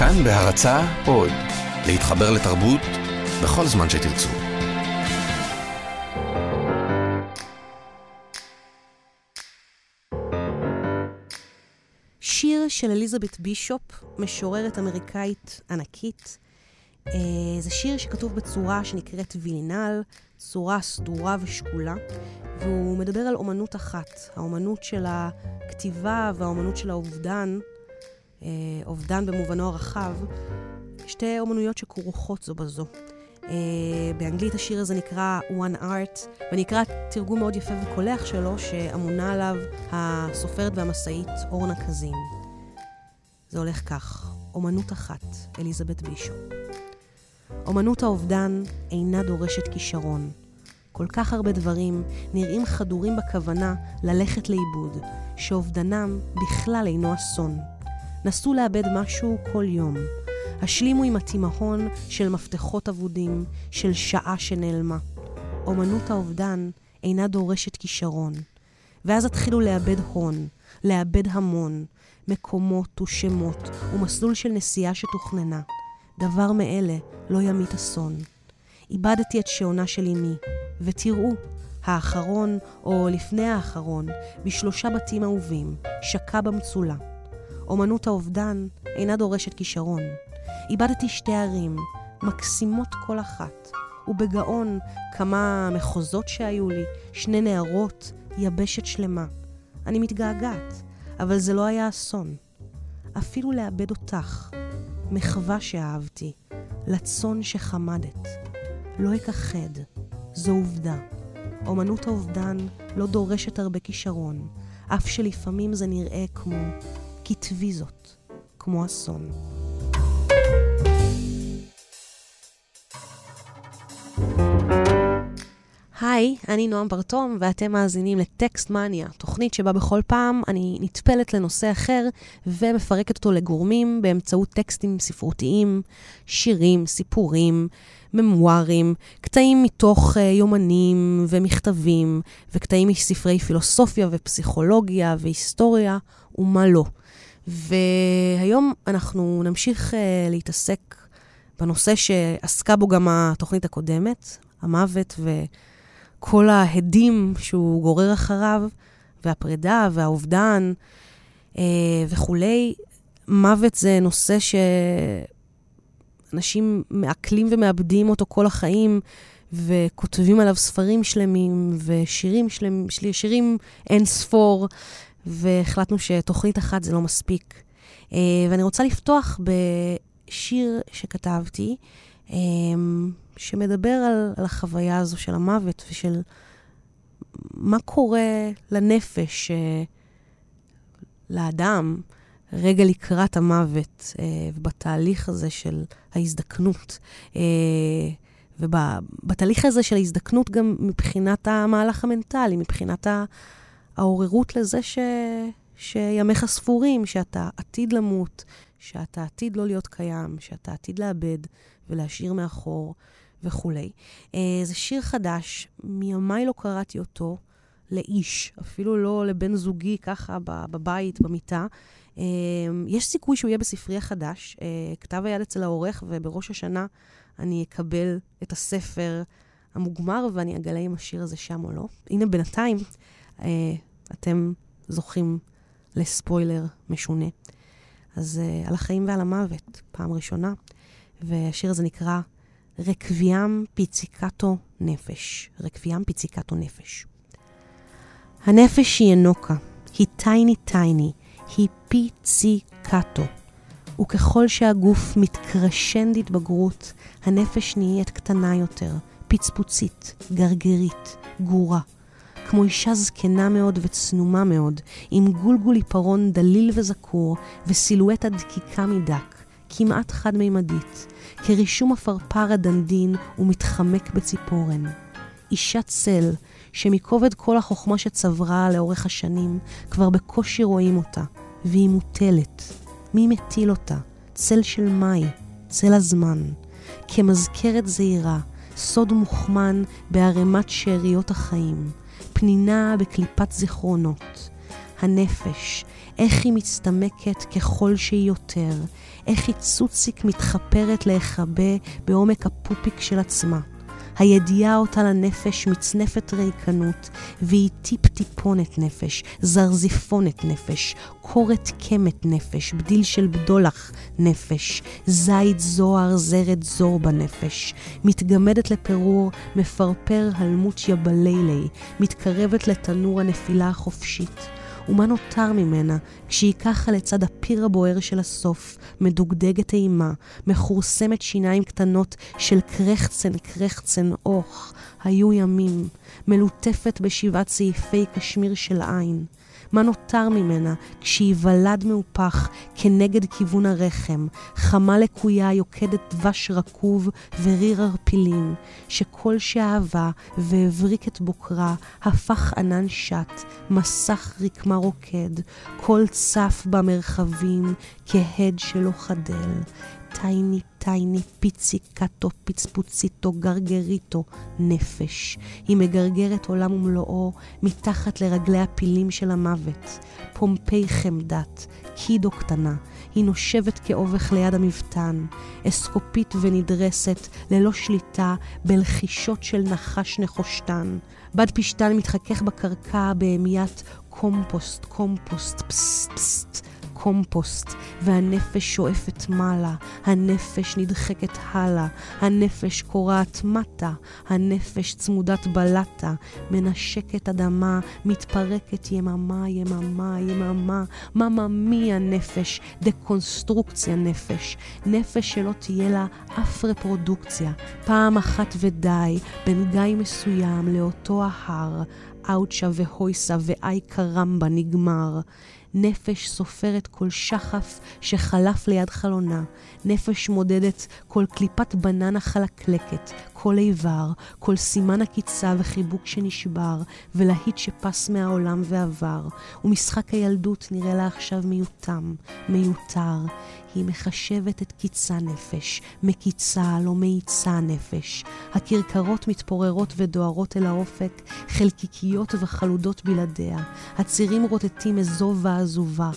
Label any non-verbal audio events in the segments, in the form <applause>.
כאן בהרצה עוד, להתחבר לתרבות בכל זמן שתרצו. שיר של אליזבת בישופ, משוררת אמריקאית ענקית. אה, זה שיר שכתוב בצורה שנקראת וילינל, צורה סדורה ושקולה, והוא מדבר על אומנות אחת, האומנות של הכתיבה והאומנות של האובדן, אובדן במובנו הרחב, שתי אומנויות שכרוכות זו בזו. Uh, באנגלית השיר הזה נקרא One Art, ונקרא תרגום מאוד יפה וקולח שלו, שאמונה עליו הסופרת והמסאית אורנה קזין. זה הולך כך, אומנות אחת, אליזבת בישו. אומנות האובדן אינה דורשת כישרון. כל כך הרבה דברים נראים חדורים בכוונה ללכת לאיבוד, שאובדנם בכלל אינו אסון. נסו לאבד משהו כל יום. השלימו עם התימהון של מפתחות אבודים, של שעה שנעלמה. אומנות האובדן אינה דורשת כישרון. ואז התחילו לאבד הון, לאבד המון, מקומות ושמות ומסלול של נסיעה שתוכננה. דבר מאלה לא ימית אסון. איבדתי את שעונה של אמי, ותראו, האחרון, או לפני האחרון, בשלושה בתים אהובים, שקע במצולה. אומנות האובדן אינה דורשת כישרון. איבדתי שתי ערים, מקסימות כל אחת, ובגאון כמה מחוזות שהיו לי, שני נערות, יבשת שלמה. אני מתגעגעת, אבל זה לא היה אסון. אפילו לאבד אותך, מחווה שאהבתי, לצון שחמדת. לא אכחד, זו עובדה. אומנות האובדן לא דורשת הרבה כישרון, אף שלפעמים זה נראה כמו כתבי זאת, כמו אסון. היי, אני נועם ברטום, ואתם מאזינים לטקסט מניה, תוכנית שבה בכל פעם אני נטפלת לנושא אחר ומפרקת אותו לגורמים באמצעות טקסטים ספרותיים, שירים, סיפורים, ממוארים, קטעים מתוך uh, יומנים ומכתבים, וקטעים מספרי פילוסופיה ופסיכולוגיה והיסטוריה, ומה לא. והיום אנחנו נמשיך uh, להתעסק בנושא שעסקה בו גם התוכנית הקודמת, המוות וכל ההדים שהוא גורר אחריו, והפרידה והאובדן אה, וכולי. מוות זה נושא שאנשים מעכלים ומאבדים אותו כל החיים, וכותבים עליו ספרים שלמים ושירים שלמים, שירים אין ספור, והחלטנו שתוכנית אחת זה לא מספיק. אה, ואני רוצה לפתוח בשיר שכתבתי, אמ, שמדבר על, על החוויה הזו של המוות ושל מה קורה לנפש, אה, לאדם, רגע לקראת המוות, אה, ובתהליך הזה של ההזדקנות. אה, ובתהליך הזה של ההזדקנות גם מבחינת המהלך המנטלי, מבחינת העוררות לזה ש... שימיך ספורים, שאתה עתיד למות, שאתה עתיד לא להיות קיים, שאתה עתיד לאבד ולהשאיר מאחור וכולי. Uh, זה שיר חדש, מימיי לא קראתי אותו לאיש, אפילו לא לבן זוגי ככה בבית, במיטה. Uh, יש סיכוי שהוא יהיה בספרי החדש, uh, כתב היד אצל העורך, ובראש השנה אני אקבל את הספר המוגמר ואני אגלה אם השיר הזה שם או לא. הנה, בינתיים uh, אתם זוכים לספוילר משונה. אז uh, על החיים ועל המוות, פעם ראשונה. והשיר הזה נקרא רקביאם פיציקטו נפש. רקביאם פיציקטו נפש. הנפש היא אנוקה, היא טייני טייני, היא פיציקטו. וככל שהגוף מתקרשן להתבגרות, הנפש נהיית קטנה יותר, פצפוצית, גרגרית, גורה. כמו אישה זקנה מאוד וצנומה מאוד, עם גולגול עיפרון דליל וזקור, וסילואטה דקיקה מדק, כמעט חד-מימדית, כרישום עפרפר הדנדין ומתחמק בציפורן. אישה צל, שמכובד כל החוכמה שצברה לאורך השנים, כבר בקושי רואים אותה, והיא מוטלת. מי מטיל אותה? צל של מאי, צל הזמן. כמזכרת זהירה, סוד מוכמן בערימת שאריות החיים, פנינה בקליפת זיכרונות. הנפש, איך היא מצטמקת ככל שהיא יותר, איך היא צוציק מתחפרת להיכבה בעומק הפופיק של עצמה. הידיעה אותה לנפש מצנפת ריקנות, והיא טיפ-טיפונת נפש, זרזיפונת נפש, קורת קמת נפש, בדיל של בדולח נפש, זית זוהר זרת זור בנפש, מתגמדת לפירור, מפרפר הלמוצ'יה בלילי, מתקרבת לתנור הנפילה החופשית. ומה נותר ממנה כשהיא ככה לצד הפיר הבוער של הסוף, מדוגדגת אימה, מכורסמת שיניים קטנות של קרחצן קרחצן אוך, היו ימים, מלוטפת בשבעת סעיפי קשמיר של עין. מה נותר ממנה כשהיא ולד מהופך כנגד כיוון הרחם, חמה לקויה יוקדת דבש רקוב וריר ערפילים, שכל שאהבה והבריק את בוקרה, הפך ענן שט, מסך רקמה רוקד, כל צף במרחבים כהד שלא חדל. טייני טייני פיציקטו פצפוציטו גרגריטו נפש. היא מגרגרת עולם ומלואו מתחת לרגלי הפילים של המוות. פומפי חמדת, קידו קטנה, היא נושבת כאבק ליד המבטן, אסקופית ונדרסת, ללא שליטה, בלחישות של נחש נחושתן. בד פשתן מתחכך בקרקע בהמיית קומפוסט, קומפוסט, פסט, פסט. קומפוסט, והנפש שואפת מעלה, הנפש נדחקת הלאה, הנפש קורעת מטה, הנפש צמודת בלטה, מנשקת אדמה, מתפרקת יממה, יממה, יממה, מממי הנפש, דקונסטרוקציה נפש, נפש שלא תהיה לה אף רפרודוקציה, פעם אחת ודי, בין גיא מסוים לאותו ההר, אאוצ'ה והויסה ואי קרמבה נגמר. נפש סופרת כל שחף שחלף ליד חלונה, נפש מודדת כל קליפת בננה חלקלקת, כל איבר, כל סימן עקיצה וחיבוק שנשבר, ולהיט שפס מהעולם ועבר, ומשחק הילדות נראה לה עכשיו מיותם, מיותר. היא מחשבת את קיצה נפש, מקיצה, לא מאיצה נפש. הכרכרות מתפוררות ודוהרות אל האופק, חלקיקיות וחלודות בלעדיה. הצירים רוטטים אזוב ועזובה.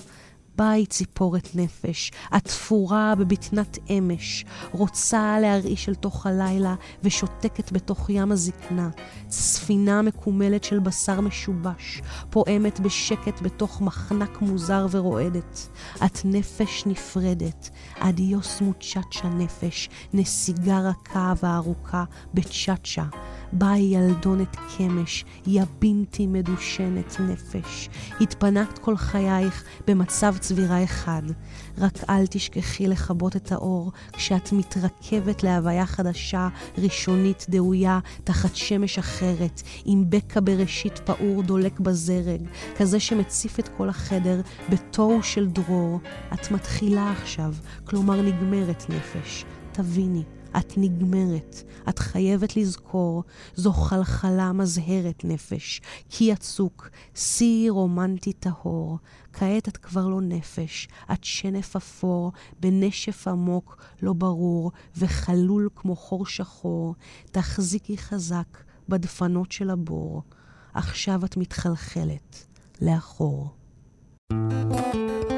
ביי ציפורת נפש, התפורה בבטנת אמש, רוצה להרעיש אל תוך הלילה ושותקת בתוך ים הזקנה. ספינה מקומלת של בשר משובש, פועמת בשקט בתוך מחנק מוזר ורועדת. את נפש נפרדת, אדיוס מוצ'צ'ה נפש, נסיגה רכה וארוכה בצ'צ'ה. ביי ילדונת קמש, יא בלתי מדושנת נפש. התפנקת כל חייך במצב צבירה אחד. רק אל תשכחי לכבות את האור כשאת מתרכבת להוויה חדשה, ראשונית, דאויה, תחת שמש אחרת, עם בקע בראשית פעור דולק בזרג, כזה שמציף את כל החדר בתוהו של דרור. את מתחילה עכשיו, כלומר נגמרת נפש. תביני. את נגמרת. את חייבת לזכור, זו חלחלה מזהרת נפש, כי יצוק, שיא רומנטי טהור. כעת את כבר לא נפש, את שנף אפור, בנשף עמוק, לא ברור, וחלול כמו חור שחור. תחזיקי חזק בדפנות של הבור. עכשיו את מתחלחלת לאחור. thank you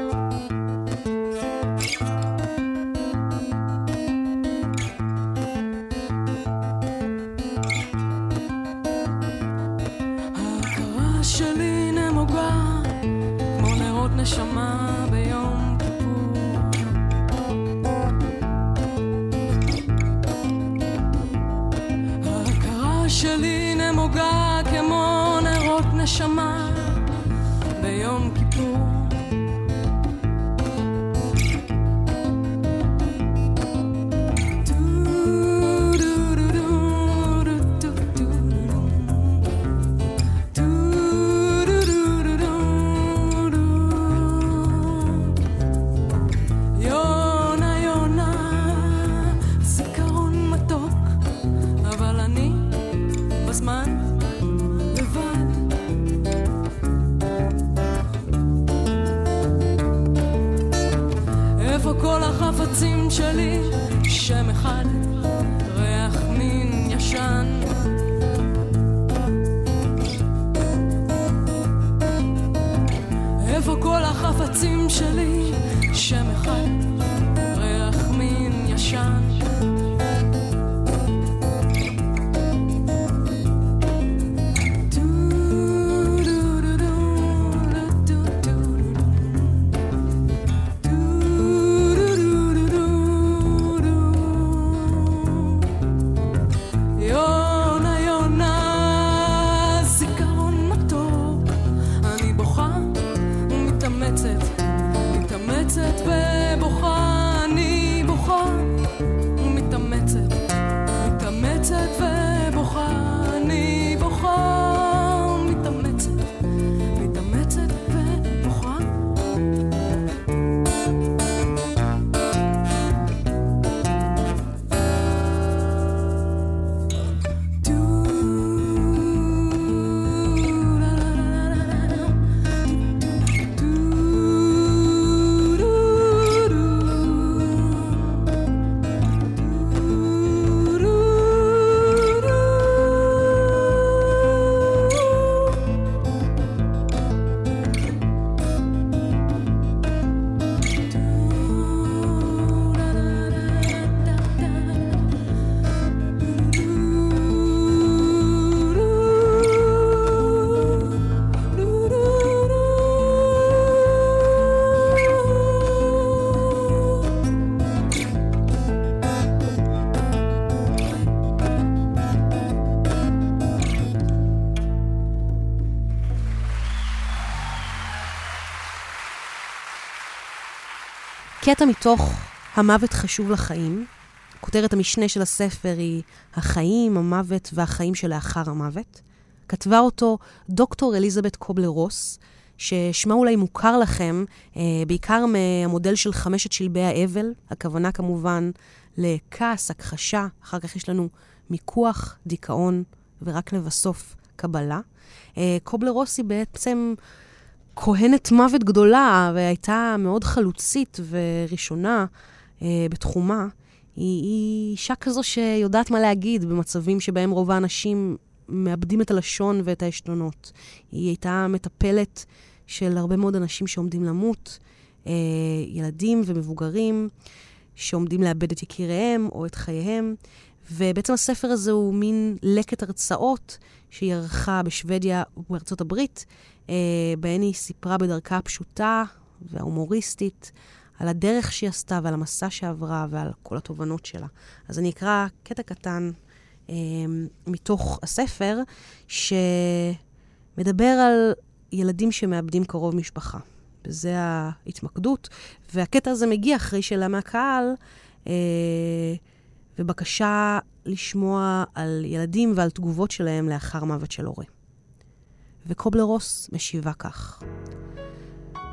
קטע מתוך המוות חשוב לחיים. כותרת המשנה של הספר היא החיים, המוות והחיים שלאחר המוות. כתבה אותו דוקטור אליזבת קובלר רוס, ששמה אולי מוכר לכם, אה, בעיקר מהמודל של חמשת שלבי האבל, הכוונה כמובן לכעס, הכחשה, אחר כך יש לנו מיקוח, דיכאון, ורק לבסוף קבלה. אה, קובלר רוס היא בעצם כהנת מוות גדולה, והייתה מאוד חלוצית וראשונה אה, בתחומה. היא, היא אישה כזו שיודעת מה להגיד במצבים שבהם רוב האנשים מאבדים את הלשון ואת העשתונות. היא הייתה מטפלת של הרבה מאוד אנשים שעומדים למות, אה, ילדים ומבוגרים שעומדים לאבד את יקיריהם או את חייהם. ובעצם הספר הזה הוא מין לקט הרצאות שהיא ערכה בשוודיה ובארצות הברית, בהן היא סיפרה בדרכה הפשוטה וההומוריסטית על הדרך שהיא עשתה ועל המסע שעברה ועל כל התובנות שלה. אז אני אקרא קטע קטן אה, מתוך הספר, שמדבר על ילדים שמאבדים קרוב משפחה. וזה ההתמקדות. והקטע הזה מגיע אחרי שאלה מהקהל, אה, ובקשה לשמוע על ילדים ועל תגובות שלהם לאחר מוות של הורה. וקובלר רוס משיבה כך: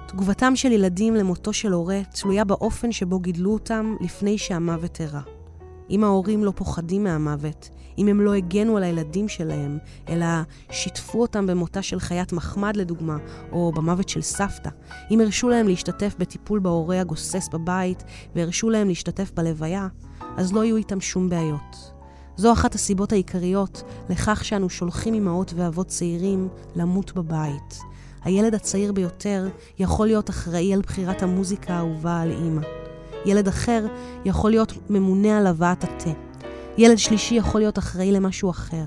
תגובתם של ילדים למותו של הורה תלויה באופן שבו גידלו אותם לפני שהמוות אירע. אם ההורים לא פוחדים מהמוות, אם הם לא הגנו על הילדים שלהם, אלא שיתפו אותם במותה של חיית מחמד לדוגמה, או במוות של סבתא, אם הרשו להם להשתתף בטיפול בהורה הגוסס בבית, והרשו להם להשתתף בלוויה, אז לא יהיו איתם שום בעיות. זו אחת הסיבות העיקריות לכך שאנו שולחים אמהות ואבות צעירים למות בבית. הילד הצעיר ביותר יכול להיות אחראי על בחירת המוזיקה האהובה על אימא. ילד אחר יכול להיות ממונה על הבאת התה. ילד שלישי יכול להיות אחראי למשהו אחר.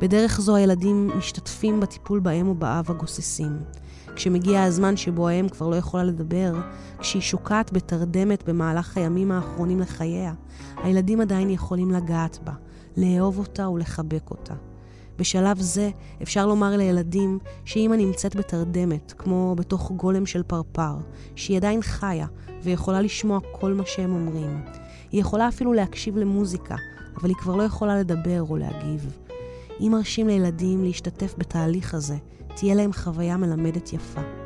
בדרך זו הילדים משתתפים בטיפול באם ובאב הגוססים. כשמגיע הזמן שבו האם כבר לא יכולה לדבר, כשהיא שוקעת בתרדמת במהלך הימים האחרונים לחייה, הילדים עדיין יכולים לגעת בה, לאהוב אותה ולחבק אותה. בשלב זה אפשר לומר לילדים שאמא נמצאת בתרדמת, כמו בתוך גולם של פרפר, שהיא עדיין חיה ויכולה לשמוע כל מה שהם אומרים. היא יכולה אפילו להקשיב למוזיקה, אבל היא כבר לא יכולה לדבר או להגיב. אם מרשים לילדים להשתתף בתהליך הזה, תהיה להם חוויה מלמדת יפה.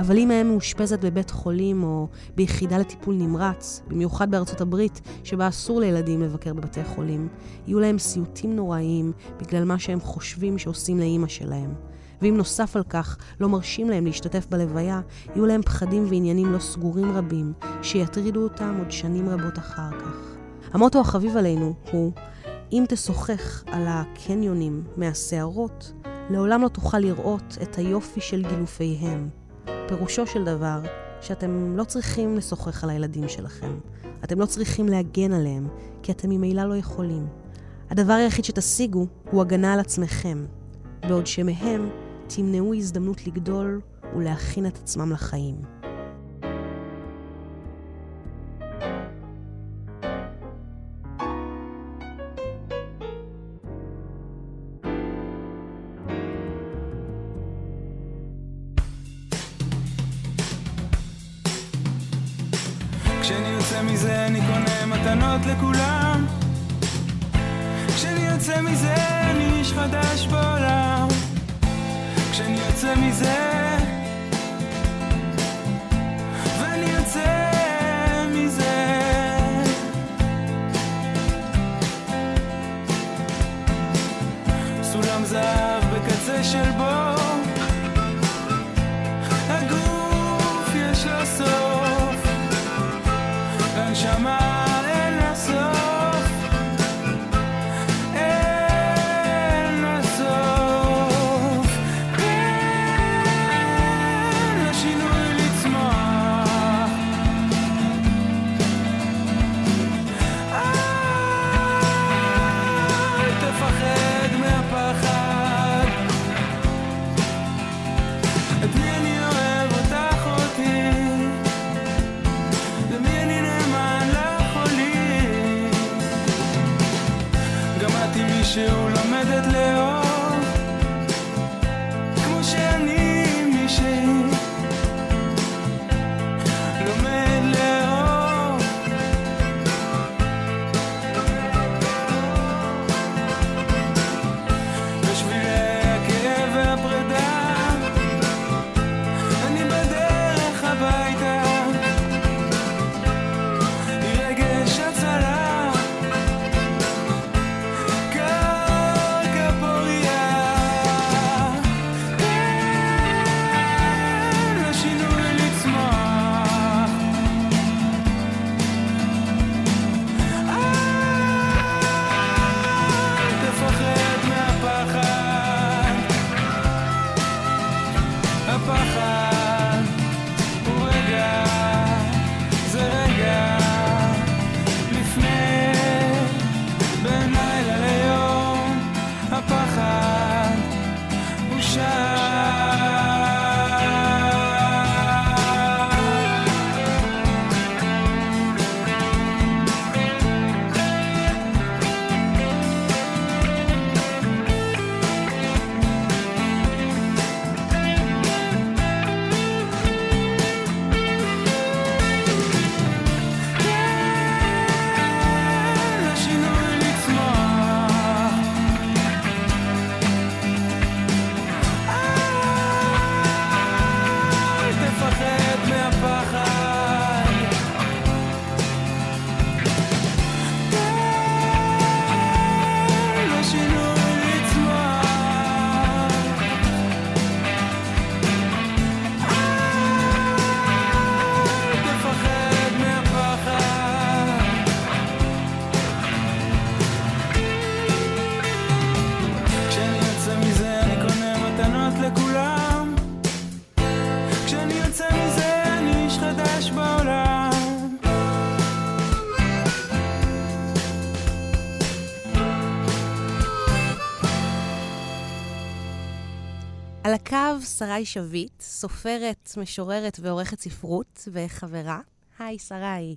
אבל אם האם מאושפזת בבית חולים או ביחידה לטיפול נמרץ, במיוחד בארצות הברית, שבה אסור לילדים לבקר בבתי חולים, יהיו להם סיוטים נוראיים בגלל מה שהם חושבים שעושים לאימא שלהם. ואם נוסף על כך לא מרשים להם להשתתף בלוויה, יהיו להם פחדים ועניינים לא סגורים רבים, שיטרידו אותם עוד שנים רבות אחר כך. המוטו החביב עלינו הוא, אם תשוחח על הקניונים מהסערות, לעולם לא תוכל לראות את היופי של גילופיהם. פירושו של דבר שאתם לא צריכים לשוחח על הילדים שלכם. אתם לא צריכים להגן עליהם, כי אתם ממילא לא יכולים. הדבר היחיד שתשיגו הוא הגנה על עצמכם, בעוד שמהם תמנעו הזדמנות לגדול ולהכין את עצמם לחיים. שרי שביט, סופרת, משוררת ועורכת ספרות וחברה. היי, שרי.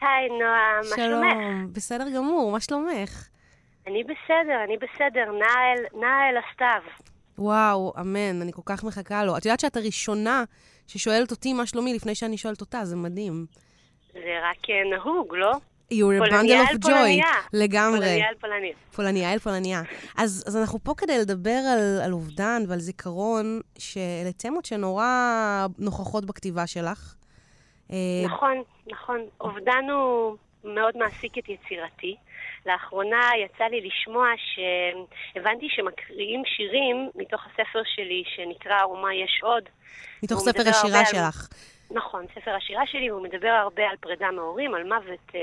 היי, נועה, מה שלומך? שלום. בסדר גמור, מה שלומך? אני בסדר, אני בסדר, נעה אל, הסתיו. וואו, אמן, אני כל כך מחכה לו. את יודעת שאת הראשונה ששואלת אותי מה שלומי לפני שאני שואלת אותה, זה מדהים. זה רק אה, נהוג, לא? You're a bundle of פולניה. joy. לגמרי. פולניה אל פולניה. פולניה אל פולניה. אז, אז אנחנו פה כדי לדבר על, על אובדן ועל זיכרון, שאלה תמות שנורא נוכחות בכתיבה שלך. אה, נכון, נכון. אובדן הוא מאוד מעסיק את יצירתי. לאחרונה יצא לי לשמוע שהבנתי שמקריאים שירים מתוך הספר שלי שנקרא "ומה יש עוד". מתוך ספר השירה על- שלך. נכון, ספר השירה שלי, והוא מדבר הרבה על פרידה מהורים, על מוות uh,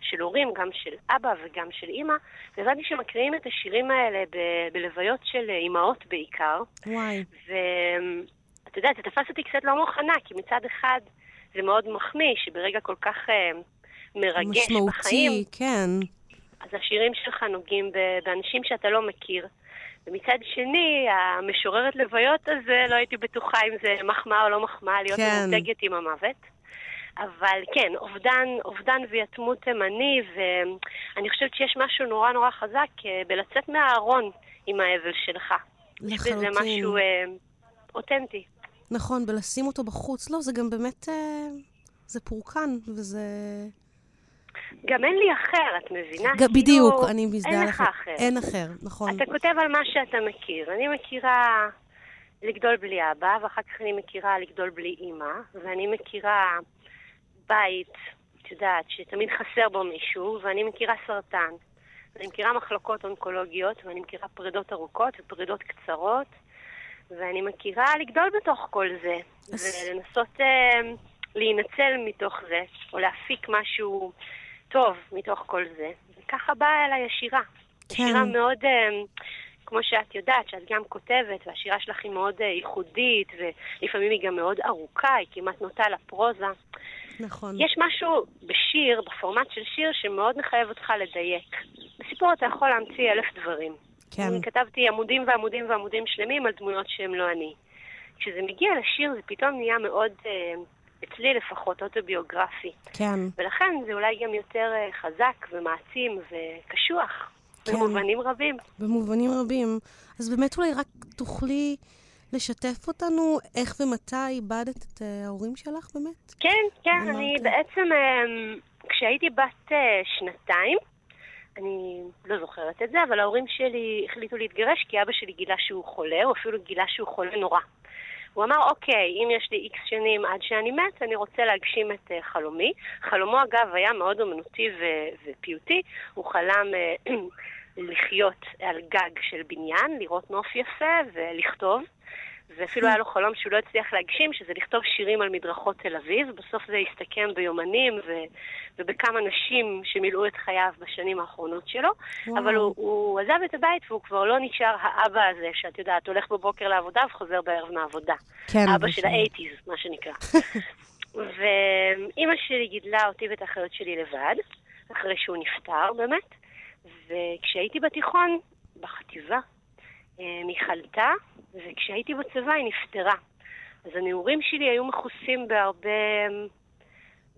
של הורים, גם של אבא וגם של אימא, והבנתי שמקריאים את השירים האלה ב- בלוויות של אה, אימהות בעיקר, וואי. את יודעת, זה תפס אותי קצת לא מוכנה, כי מצד אחד זה מאוד מחמיא, שברגע כל כך אה, מרגש בחיים, משמעותי, כן. אז השירים שלך נוגעים באנשים שאתה לא מכיר. ומצד שני, המשוררת לוויות הזה, לא הייתי בטוחה אם זה מחמאה או לא מחמאה, להיות כן. ממותגת עם המוות. אבל כן, אובדן, אובדן ויתמות תימני, ואני חושבת שיש משהו נורא נורא חזק אה, בלצאת מהארון עם האבל שלך. לחלוטין. משהו אה, אותנטי. נכון, ולשים אותו בחוץ. לא, זה גם באמת... אה, זה פורקן, וזה... גם אין לי אחר, את מבינה? ג- בדיוק, כאילו, אני מזדהה אין לך. לך אחר. אין אחר, נכון. אתה כותב על מה שאתה מכיר. אני מכירה לגדול בלי אבא, ואחר כך אני מכירה לגדול בלי אימא, ואני מכירה בית, את יודעת, שתמיד חסר בו מישהו, ואני מכירה סרטן. ואני מכירה מחלקות אונקולוגיות, ואני מכירה פרידות ארוכות ופרידות קצרות, ואני מכירה לגדול בתוך כל זה, ולנסות אה, להינצל מתוך זה, או להפיק משהו טוב מתוך כל זה. וככה באה אליי השירה. כן. שירה מאוד, אה, כמו שאת יודעת, שאת גם כותבת, והשירה שלך היא מאוד אה, ייחודית, ולפעמים היא גם מאוד ארוכה, היא כמעט נוטה לפרוזה. נכון. יש משהו בשיר, בפורמט של שיר, שמאוד מחייב אותך לדייק. בסיפור אתה יכול להמציא אלף דברים. כן. אני כתבתי עמודים ועמודים ועמודים שלמים על דמויות שהם לא אני. כשזה מגיע לשיר זה פתאום נהיה מאוד, אה, אצלי לפחות, אוטוביוגרפי. כן. ולכן זה אולי גם יותר אה, חזק ומעצים וקשוח. כן. במובנים רבים. במובנים רבים. אז באמת אולי רק תוכלי לשתף אותנו איך ומתי איבדת את אה, ההורים שלך באמת? כן, כן. אני בעצם, אמ, כשהייתי בת אה, שנתיים, אני לא זוכרת את זה, אבל ההורים שלי החליטו להתגרש כי אבא שלי גילה שהוא חולה, הוא אפילו גילה שהוא חולה נורא. הוא אמר, אוקיי, אם יש לי איקס שנים עד שאני מת, אני רוצה להגשים את אה, חלומי. חלומו, אגב, היה מאוד אומנותי ו- ופיוטי. הוא חלם אה, <clears throat> לחיות על גג של בניין, לראות נוף יפה ולכתוב. ואפילו היה לו חלום שהוא לא הצליח להגשים, שזה לכתוב שירים על מדרכות תל אביב. בסוף זה הסתכם ביומנים ו- ובכמה נשים שמילאו את חייו בשנים האחרונות שלו. וואו. אבל הוא, הוא עזב את הבית והוא כבר לא נשאר האבא הזה, שאת יודעת, הולך בבוקר לעבודה וחוזר בערב מהעבודה. כן. אבא של. האייטיז, מה שנקרא. <laughs> ואימא שלי גידלה אותי ואת האחיות שלי לבד, אחרי שהוא נפטר באמת. וכשהייתי בתיכון, בחטיבה, היא חלתה, וכשהייתי בצבא היא נפטרה. אז הנעורים שלי היו מכוסים בהרבה,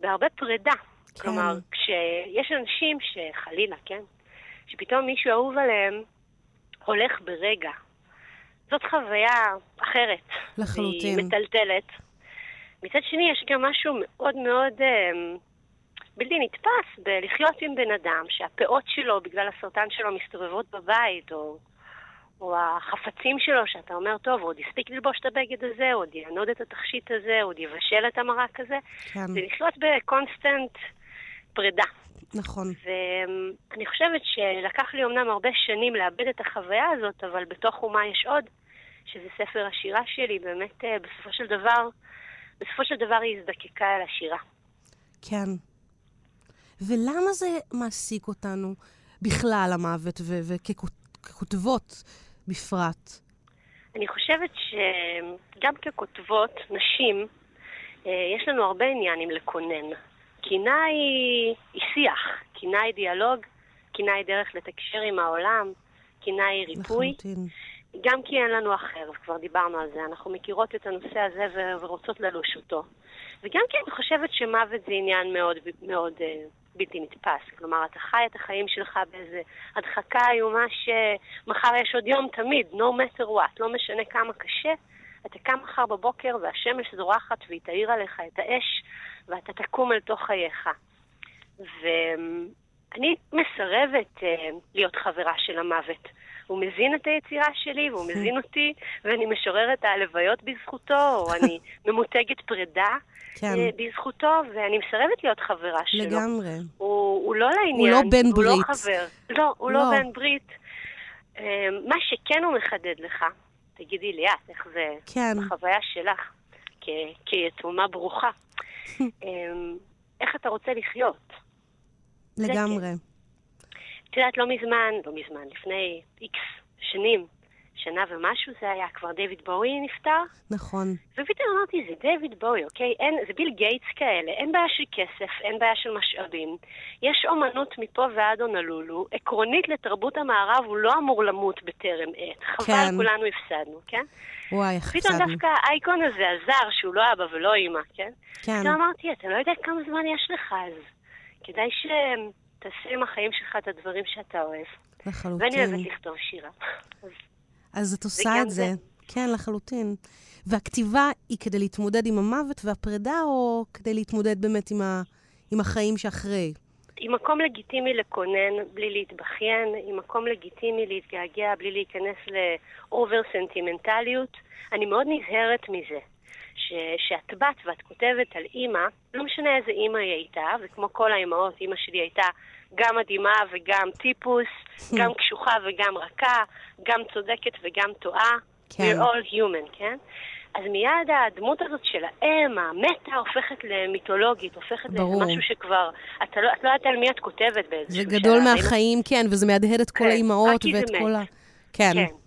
בהרבה פרידה. כן. כלומר, כשיש אנשים שחלילה, כן, שפתאום מישהו אהוב עליהם הולך ברגע. זאת חוויה אחרת. לחלוטין. היא מטלטלת. מצד שני, יש גם משהו מאוד מאוד אה, בלתי נתפס בלחיות עם בן אדם שהפאות שלו, בגלל הסרטן שלו, מסתובבות בבית, או, או החפצים שלו, שאתה אומר, טוב, עוד הספיק ללבוש את הבגד הזה, עוד יענוד את התכשיט הזה, עוד יבשל את המרק הזה. כן, זה לחיות בקונסטנט פרידה. נכון. ואני חושבת שלקח לי אמנם הרבה שנים לאבד את החוויה הזאת, אבל בתוך אומה יש עוד, שזה ספר השירה שלי, באמת אה, בסופו של דבר, בסופו של דבר היא הזדקקה אל השירה. כן. ולמה זה מעסיק אותנו בכלל, המוות, וככותבות בפרט? אני חושבת שגם ככותבות, נשים, אה, יש לנו הרבה עניינים לקונן. קינה היא, היא שיח, קינה היא דיאלוג, קינה היא דרך לתקשר עם העולם, קינה היא ריפוי. לחלוטין. גם כי אין לנו אחר, וכבר דיברנו על זה, אנחנו מכירות את הנושא הזה ו- ורוצות ללוש אותו. וגם כי אני חושבת שמוות זה עניין מאוד, מאוד uh, בלתי נתפס. כלומר, אתה חי את החיים שלך באיזה הדחקה איומה שמחר יש עוד יום תמיד, no matter what, לא משנה כמה קשה. אתה קם מחר בבוקר והשמש זורחת והיא תאיר עליך את האש ואתה תקום אל תוך חייך. ואני מסרבת uh, להיות חברה של המוות. הוא מזין את היצירה שלי, והוא מזין <laughs> אותי, ואני משוררת הלוויות בזכותו, או אני <laughs> ממותגת פרידה כן, אה, בזכותו, ואני מסרבת להיות חברה שלו. לגמרי. הוא, הוא לא לעניין. הוא לא בן הוא לא ברית. חבר. לא, הוא לא, לא. בן ברית. אה, מה שכן הוא מחדד לך, תגידי לי את, איך זה כן. בחוויה שלך, כ- כיתומה ברוכה, <laughs> אה, איך אתה רוצה לחיות? לגמרי. את יודעת, לא מזמן, לא מזמן, לפני איקס שנים, שנה ומשהו זה היה, כבר דיוויד בואי נפטר. נכון. ופתאום אמרתי, זה דיוויד בואי, אוקיי? אין, זה ביל גייטס כאלה, אין בעיה של כסף, אין בעיה של משאבים. יש אומנות מפה ועד הונלולו. עקרונית לתרבות המערב הוא לא אמור למות בטרם עת. חבל, כן. כולנו הפסדנו, כן? וואי, איך פתאום הפסדנו. דווקא האייקון הזה עזר, שהוא לא אבא ולא אימא, כן? כן, פתאום אמרתי, אתה לא יודע כמה זמן יש לך אז. כדאי שתעשה עם החיים שלך את הדברים שאתה אוהב. ואני לחלוטין. אוהבת לכתוב שירה. אז את עושה את זה. זה. כן, לחלוטין. והכתיבה היא כדי להתמודד עם המוות והפרידה, או כדי להתמודד באמת עם, ה... עם החיים שאחרי? עם מקום לגיטימי לקונן בלי להתבכיין, עם מקום לגיטימי להתגעגע בלי להיכנס לאובר סנטימנטליות. אני מאוד נזהרת מזה. ש, שאת בת ואת כותבת על אימא, לא משנה איזה אימא היא הייתה, וכמו כל האימהות, אימא שלי הייתה גם מדהימה וגם טיפוס, גם קשוחה וגם רכה, גם צודקת וגם טועה. כן. We're all human, כן? אז מיד הדמות הזאת של האם, המטה, הופכת למיתולוגית, הופכת ברור. למשהו שכבר... אתה לא, את לא יודעת על מי את כותבת באיזשהו זה שלב. גדול מהחיים, כן, וזה מהדהד את כל כן, האימהות ואת זה כל מת. ה... כן. כן.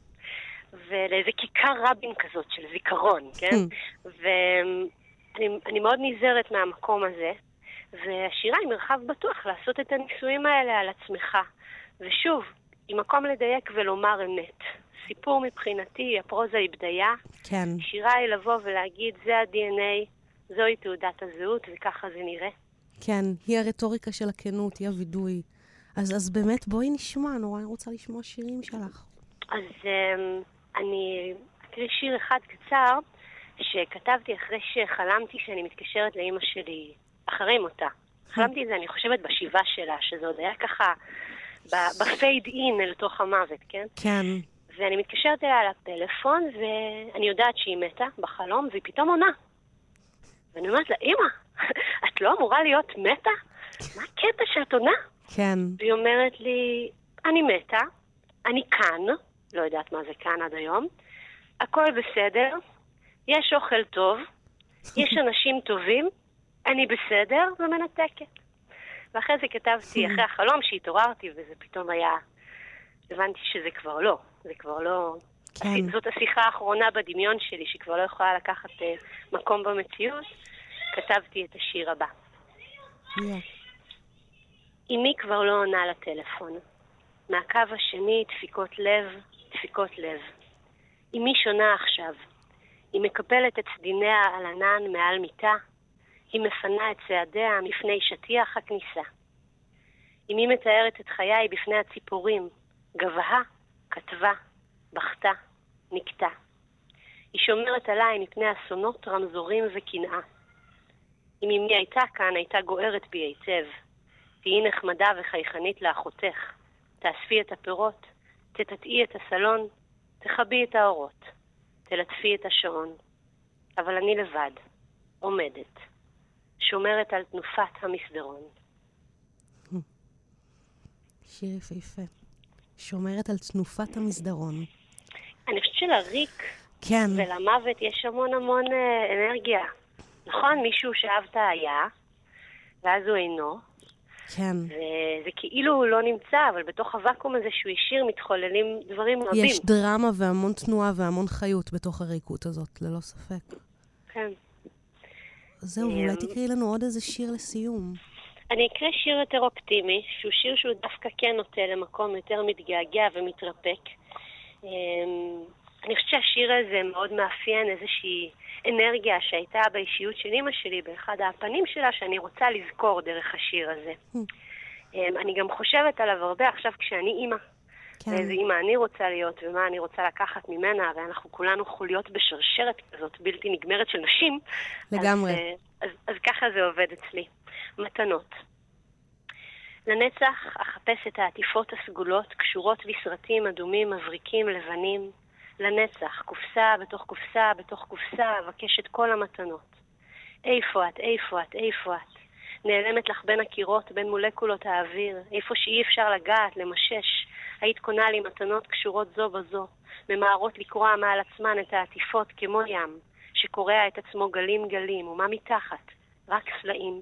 ולאיזה כיכר רבין כזאת של זיכרון, כן? Hmm. ואני אני מאוד נזהרת מהמקום הזה, והשירה היא מרחב בטוח לעשות את הניסויים האלה על עצמך. ושוב, עם מקום לדייק ולומר אמת. סיפור מבחינתי, הפרוזה היא בדיה, כן. שירה היא לבוא ולהגיד, זה ה-DNA, זוהי תעודת הזהות, וככה זה נראה. כן, היא הרטוריקה של הכנות, היא הווידוי. אז, אז באמת, בואי נשמע, נורא אני רוצה לשמוע שירים שלך. אז um, אני אקריא שיר אחד קצר שכתבתי אחרי שחלמתי שאני מתקשרת לאימא שלי אחרי מותה. חלמתי את זה, אני חושבת, בשבעה שלה, שזה עוד היה ככה בפייד אין אל תוך המוות, כן? כן, ואני מתקשרת אליה על הפלאפון, ואני יודעת שהיא מתה בחלום, והיא פתאום עונה. ואני אומרת לה, אמא, <laughs> את לא אמורה להיות מתה? מה הקטע שאת עונה? כן. והיא אומרת לי, אני מתה, אני כאן, לא יודעת מה זה כאן עד היום, הכל בסדר, יש אוכל טוב, יש <laughs> אנשים טובים, אני בסדר, ומנתקת. ואחרי זה כתבתי, <laughs> אחרי החלום שהתעוררתי, וזה פתאום היה, הבנתי שזה כבר לא, זה כבר לא... כן. זאת השיחה האחרונה בדמיון שלי, שכבר לא יכולה לקחת אה, מקום במציאות, כתבתי את השיר הבא. אמי כבר לא עונה לטלפון. מהקו השני דפיקות לב, דפיקות לב. אמי שונה עכשיו. היא מקפלת את סדיניה על ענן מעל מיטה. היא מפנה את צעדיה מפני שטיח הכניסה. אמי מתארת את חיי בפני הציפורים. גבהה, כתבה, בכתה, נקטה. היא שומרת עליי מפני אסונות, רמזורים וקנאה. אם אמי הייתה כאן, הייתה גוערת בי היטב. תהיי נחמדה וחייכנית לאחותך. תאספי את הפירות, תטאטאי את הסלון, תכבי את האורות, תלטפי את השעון. אבל אני לבד, עומדת, שומרת על תנופת המסדרון. שיר יפהפה. שומרת על תנופת המסדרון. אני חושבת שלריק כן, ולמוות יש המון המון אה, אנרגיה. נכון? מישהו שאהבת היה, ואז הוא אינו, כן. וזה כאילו הוא לא נמצא, אבל בתוך הוואקום הזה שהוא השאיר מתחוללים דברים רבים. יש דרמה והמון תנועה והמון חיות בתוך הריקות הזאת, ללא ספק. כן. זהו, אמ, אולי תקראי לנו עוד איזה שיר לסיום. אני אקרא שיר יותר אופטימי, שהוא שיר שהוא דווקא כן נוטה למקום יותר מתגעגע ומתרפק. אמ, אני חושבת שהשיר הזה מאוד מאפיין איזושהי אנרגיה שהייתה באישיות של אימא שלי, באחד הפנים שלה, שאני רוצה לזכור דרך השיר הזה. אמ, אני גם חושבת עליו הרבה עכשיו כשאני אימא. כן, ואיזה אימא אני רוצה להיות, ומה אני רוצה לקחת ממנה, הרי אנחנו כולנו חוליות בשרשרת כזאת בלתי נגמרת של נשים. לגמרי. אז, אה, אז, אז ככה זה עובד אצלי. מתנות. לנצח אחפש את העטיפות הסגולות, קשורות בסרטים אדומים, מבריקים, לבנים. לנצח, קופסה בתוך קופסה בתוך קופסה, אבקש את כל המתנות. איפה את, איפה את, איפה את? נעלמת לך בין הקירות, בין מולקולות האוויר, איפה שאי אפשר לגעת, למשש. היית קונה לי מתנות קשורות זו בזו, ממהרות לקרוע מעל עצמן את העטיפות כמו ים, שקורע את עצמו גלים גלים, ומה מתחת? רק סלעים.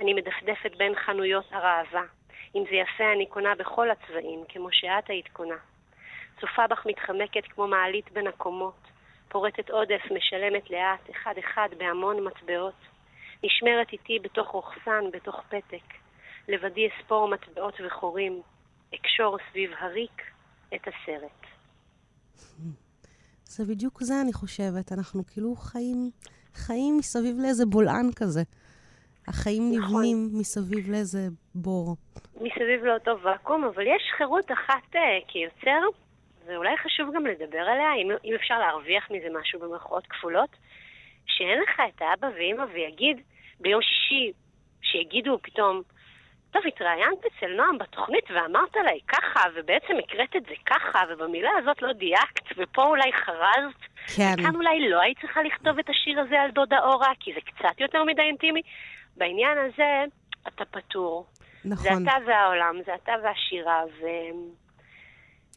אני מדפדפת בין חנויות הראווה. אם זה יפה אני קונה בכל הצבעים, כמו שאת היית קונה. צופה בך מתחמקת כמו מעלית בין הקומות. פורטת עודף, משלמת לאט, אחד-אחד, בהמון מטבעות. נשמרת איתי בתוך רוכסן, בתוך פתק. לבדי אספור מטבעות וחורים. אקשור סביב הריק את הסרט. זה בדיוק זה, אני חושבת. אנחנו כאילו חיים, חיים מסביב לאיזה בולען כזה. החיים נכון. נבנים מסביב לאיזה בור. מסביב לאותו ואקום, אבל יש חירות אחת אה, כיוצר, ואולי חשוב גם לדבר עליה, אם, אם אפשר להרוויח מזה משהו במרכאות כפולות, שאין לך את האבא ואימא ויגיד ביום שישי, שיגידו פתאום, טוב, התראיינת אצל נועם בתוכנית ואמרת לה ככה, ובעצם הקראת את זה ככה, ובמילה הזאת לא דייקת, ופה אולי חרזת, כן. וכאן אולי לא היית צריכה לכתוב את השיר הזה על דודה אורה, כי זה קצת יותר מדי אינטימי. בעניין הזה, אתה פטור. זה נכון. אתה והעולם, זה אתה והשירה, ו...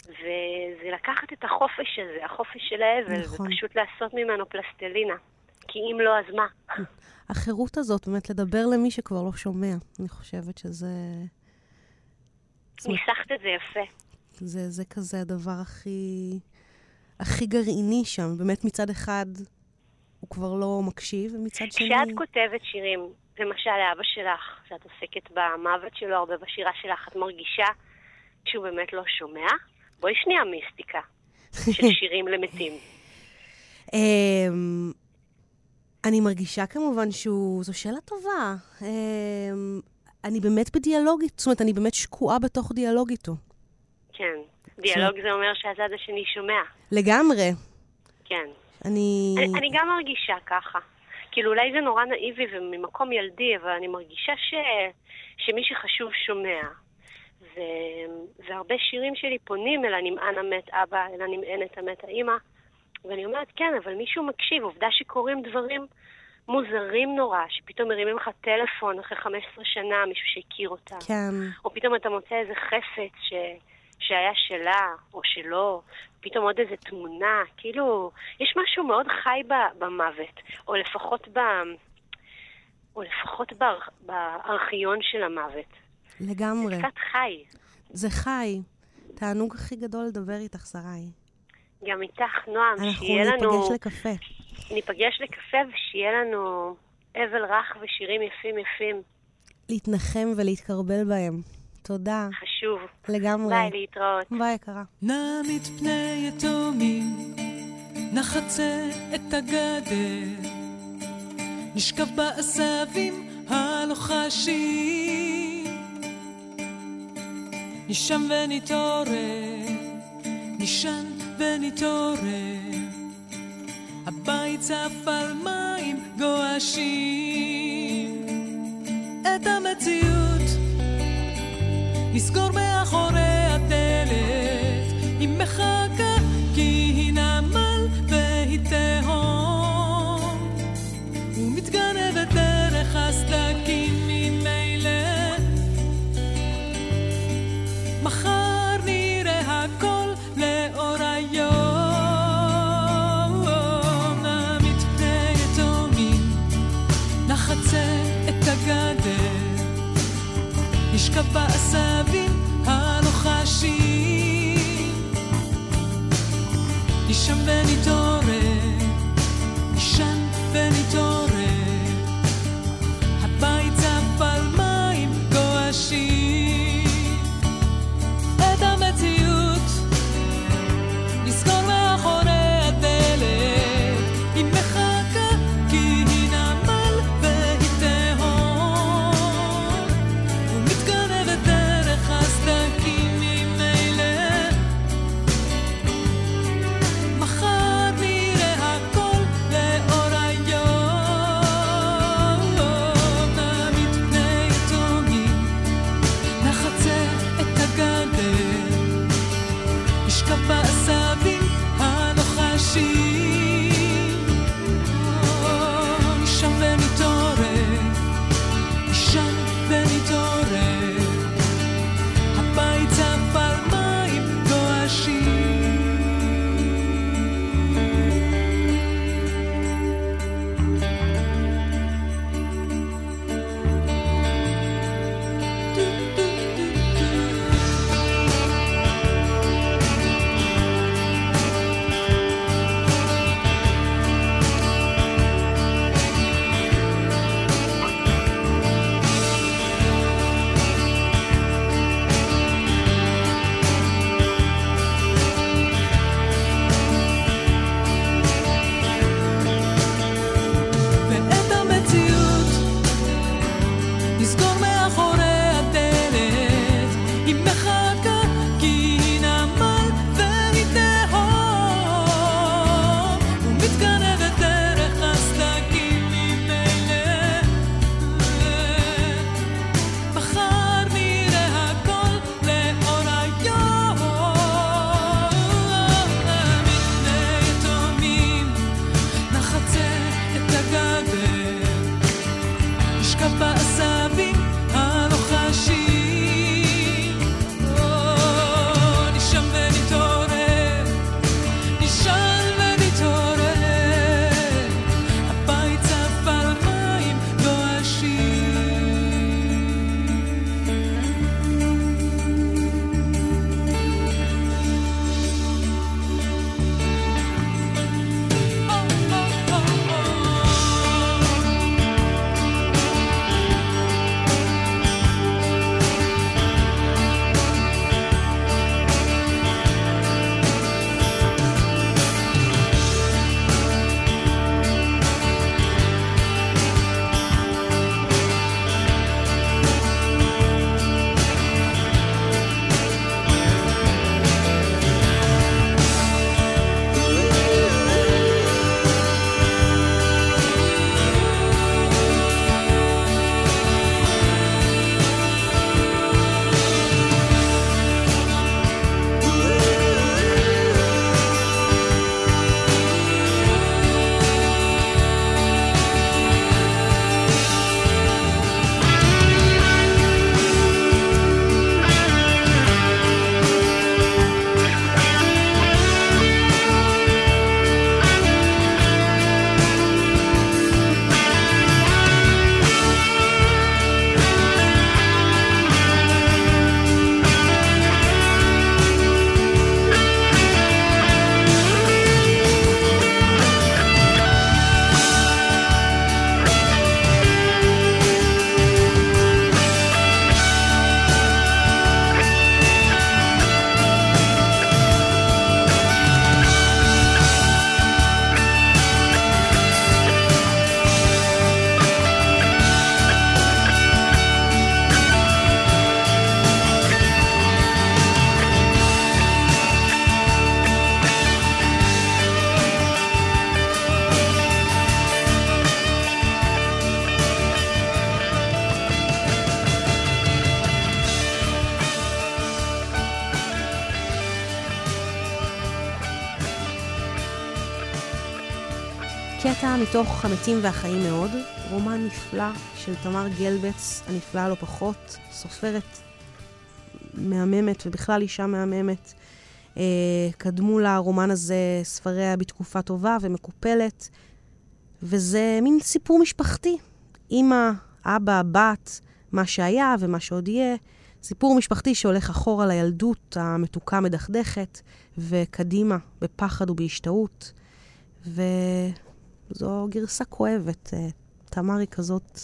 וזה לקחת את החופש הזה, החופש של האבל, נכון. ופשוט לעשות ממנו פלסטלינה. כי אם לא, אז מה? <laughs> החירות הזאת, באמת, לדבר למי שכבר לא שומע. אני חושבת שזה... ניסחת את זה יפה. זה, זה כזה הדבר הכי, הכי גרעיני שם. באמת, מצד אחד, הוא כבר לא מקשיב, ומצד שני... כשאת כותבת שירים, למשל לאבא שלך, שאת עוסקת במוות שלו הרבה בשירה שלך, את מרגישה שהוא באמת לא שומע? בואי שנייה מיסטיקה <laughs> של שירים למתים. אמ, אני מרגישה כמובן שהוא... זו שאלה טובה. אמ, אני באמת בדיאלוג, איתו, זאת אומרת, אני באמת שקועה בתוך דיאלוג איתו. כן. דיאלוג זה אומר שהצד השני שומע. לגמרי. כן. אני... אני, אני גם מרגישה ככה. כאילו, אולי זה נורא נאיבי וממקום ילדי, אבל אני מרגישה ש... שמי שחשוב שומע. ו... והרבה שירים שלי פונים אל הנמען המת אבא, אל הנמענת המת האימא. ואני אומרת, כן, אבל מישהו מקשיב. עובדה שקורים דברים מוזרים נורא, שפתאום מרימים לך טלפון אחרי 15 שנה, מישהו שהכיר אותה. כן. או פתאום אתה מוצא איזה חפץ ש... שהיה שלה, או שלא, פתאום עוד איזה תמונה, כאילו, יש משהו מאוד חי ב... במוות, או לפחות ב... או לפחות באר... בארכיון של המוות. לגמרי. זה קצת חי. זה חי. תענוג הכי גדול לדבר איתך, שרי. גם איתך, נועם, אנחנו שיהיה לנו... ניפגש לקפה. ניפגש לקפה ושיהיה לנו אבל רך ושירים יפים יפים. להתנחם ולהתקרבל בהם. תודה. חשוב. לגמרי. ביי, להתראות. ביי, יקרה. נעמיד פני יתומים, נחצה את הגדר, נשכב בעשבים הלוחשים, נישן ונתעורר, נישן ונתעורר, הבית צף על מים גועשים, את המציאות נסגור מאחורי מתוך המתים והחיים מאוד, רומן נפלא של תמר גלבץ, הנפלאה לא פחות, סופרת מהממת ובכלל אישה מהממת. אה, קדמו לרומן הזה ספריה בתקופה טובה ומקופלת, וזה מין סיפור משפחתי. אימא, אבא, בת, מה שהיה ומה שעוד יהיה. סיפור משפחתי שהולך אחורה לילדות המתוקה מדכדכת, וקדימה בפחד ובהשתאות. וזו גרסה כואבת. אה, תמר היא כזאת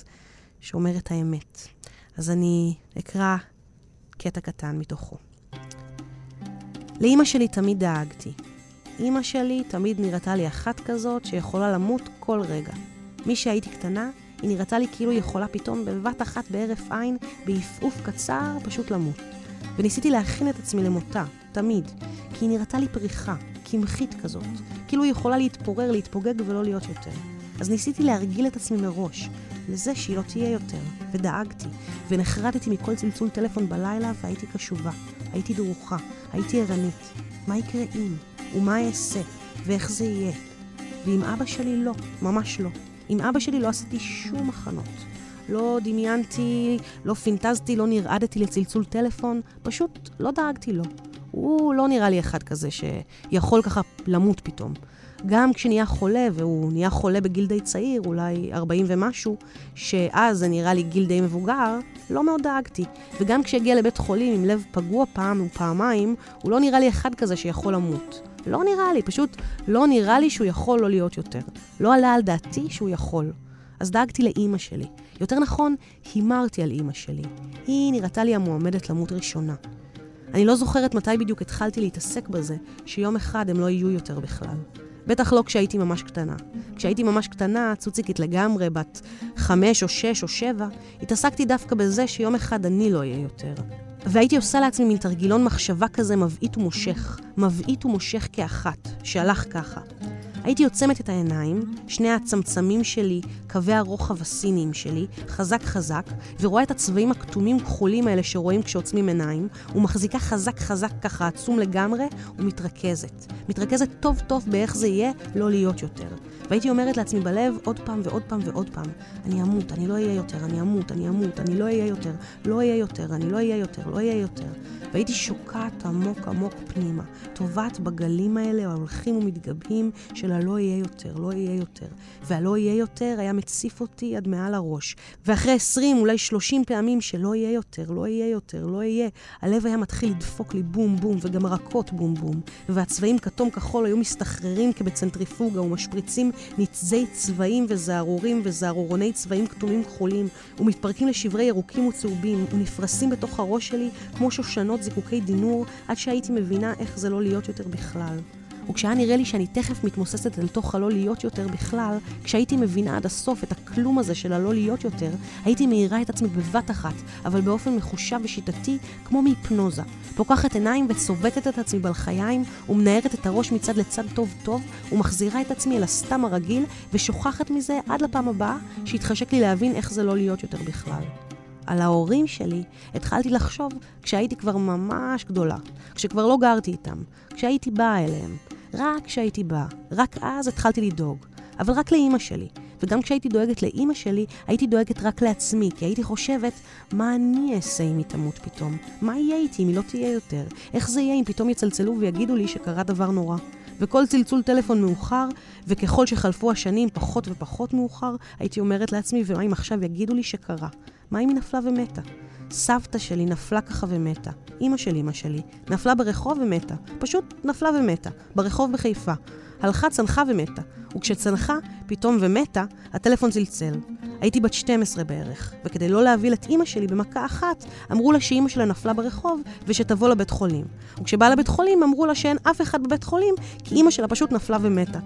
שאומרת האמת. אז אני אקרא קטע קטן מתוכו. לאימא שלי תמיד דאגתי. אימא שלי תמיד נראתה לי אחת כזאת שיכולה למות כל רגע. מי שהייתי קטנה, היא נראתה לי כאילו יכולה פתאום בבת אחת בהרף עין, בעפעוף קצר, פשוט למות. וניסיתי להכין את עצמי למותה, תמיד, כי היא נראתה לי פריחה, קמחית כזאת, כאילו היא יכולה להתפורר, להתפוגג ולא להיות יותר. אז ניסיתי להרגיל את עצמי מראש, לזה שהיא לא תהיה יותר, ודאגתי, ונחרדתי מכל צלצול טלפון בלילה והייתי קשובה, הייתי דרוכה, הייתי ערנית. מה יקרה אם? ומה אעשה? ואיך זה יהיה? ועם אבא שלי לא, ממש לא. עם אבא שלי לא עשיתי שום הכנות. לא דמיינתי, לא פינטזתי, לא נרעדתי לצלצול טלפון, פשוט לא דאגתי לו. הוא לא נראה לי אחד כזה שיכול ככה למות פתאום. גם כשנהיה חולה, והוא נהיה חולה בגיל די צעיר, אולי 40 ומשהו, שאז זה נראה לי גיל די מבוגר, לא מאוד דאגתי. וגם כשהגיע לבית חולים עם לב פגוע פעם ופעמיים, הוא לא נראה לי אחד כזה שיכול למות. לא נראה לי, פשוט לא נראה לי שהוא יכול לא להיות יותר. לא עלה על דעתי שהוא יכול. אז דאגתי לאימא שלי. יותר נכון, הימרתי על אימא שלי. היא נראתה לי המועמדת למות ראשונה. אני לא זוכרת מתי בדיוק התחלתי להתעסק בזה, שיום אחד הם לא יהיו יותר בכלל. בטח לא כשהייתי ממש קטנה. כשהייתי ממש קטנה, צוציקית לגמרי, בת חמש או שש או שבע, התעסקתי דווקא בזה שיום אחד אני לא אהיה יותר. והייתי עושה לעצמי מין תרגילון מחשבה כזה מבעית ומושך, מבעית ומושך כאחת, שהלך ככה. הייתי עוצמת את העיניים, שני הצמצמים שלי, קווי הרוחב הסיניים שלי, חזק חזק, ורואה את הצבעים הכתומים כחולים האלה שרואים כשעוצמים עיניים, ומחזיקה חזק חזק ככה עצום לגמרי, ומתרכזת. מתרכזת טוב טוב באיך זה יהיה לא להיות יותר. והייתי אומרת לעצמי בלב עוד פעם ועוד פעם ועוד פעם, אני אמות, אני לא אהיה יותר, אני אמות, אני אמות, אני לא אהיה יותר, לא אהיה יותר, אני לא אהיה יותר, לא אהיה יותר. והייתי שוקעת עמוק עמוק פנימה, טובעת בגלים האלה ההולכים ומתגבהים של הלא יהיה יותר, לא יהיה יותר. והלא יהיה יותר היה מציף אותי עד מעל הראש. ואחרי עשרים, אולי שלושים פעמים שלא יהיה יותר, לא יהיה יותר, לא יהיה, הלב היה מתחיל לדפוק לי בום בום, וגם רכות בום בום. והצבעים כתום כחול היו מסתחררים כבצנטריפוגה ומשפריצים ניצזי צבעים וזערורים וזערורוני צבעים כתומים כחולים, ומתפרקים לשברי ירוקים וצהובים, ונפרסים בתוך הראש שלי כמו שושנות זיקוקי דינור, עד שהייתי מבינה איך זה לא להיות יותר בכלל. וכשהיה נראה לי שאני תכף מתמוססת אל תוך הלא להיות יותר בכלל, כשהייתי מבינה עד הסוף את הכלום הזה של הלא להיות יותר, הייתי מאירה את עצמי בבת אחת, אבל באופן מחושב ושיטתי, כמו מהיפנוזה. פוקחת עיניים וצובטת את עצמי בלחיים, ומנערת את הראש מצד לצד טוב טוב, ומחזירה את עצמי אל הסתם הרגיל, ושוכחת מזה עד לפעם הבאה, שיתחשק לי להבין איך זה לא להיות יותר בכלל. על ההורים שלי התחלתי לחשוב כשהייתי כבר ממש גדולה, כשכבר לא גרתי איתם, כשהייתי באה אליהם. רק כשהייתי באה, רק אז התחלתי לדאוג. אבל רק לאימא שלי. וגם כשהייתי דואגת לאימא שלי, הייתי דואגת רק לעצמי, כי הייתי חושבת, מה אני אעשה אם היא תמות פתאום? מה יהיה איתי אם היא לא תהיה יותר? איך זה יהיה אם פתאום יצלצלו ויגידו לי שקרה דבר נורא? וכל צלצול טלפון מאוחר, וככל שחלפו השנים פחות ופחות מאוחר, הייתי אומרת לעצמי, ומה אם עכשיו יגידו לי שקרה? מה אם היא נפלה ומתה? סבתא שלי נפלה ככה ומתה. אימא של אימא שלי נפלה ברחוב ומתה. פשוט נפלה ומתה. ברחוב בחיפה. הלכה, צנחה ומתה. וכשצנחה, פתאום ומתה, הטלפון צלצל. הייתי בת 12 בערך, וכדי לא להביא את אימא שלי במכה אחת, אמרו לה שאימא שלה נפלה ברחוב ושתבוא לבית חולים. וכשבאה לבית חולים, אמרו לה שאין אף אחד בבית חולים, כי אימא שלה פשוט נפלה ומתה.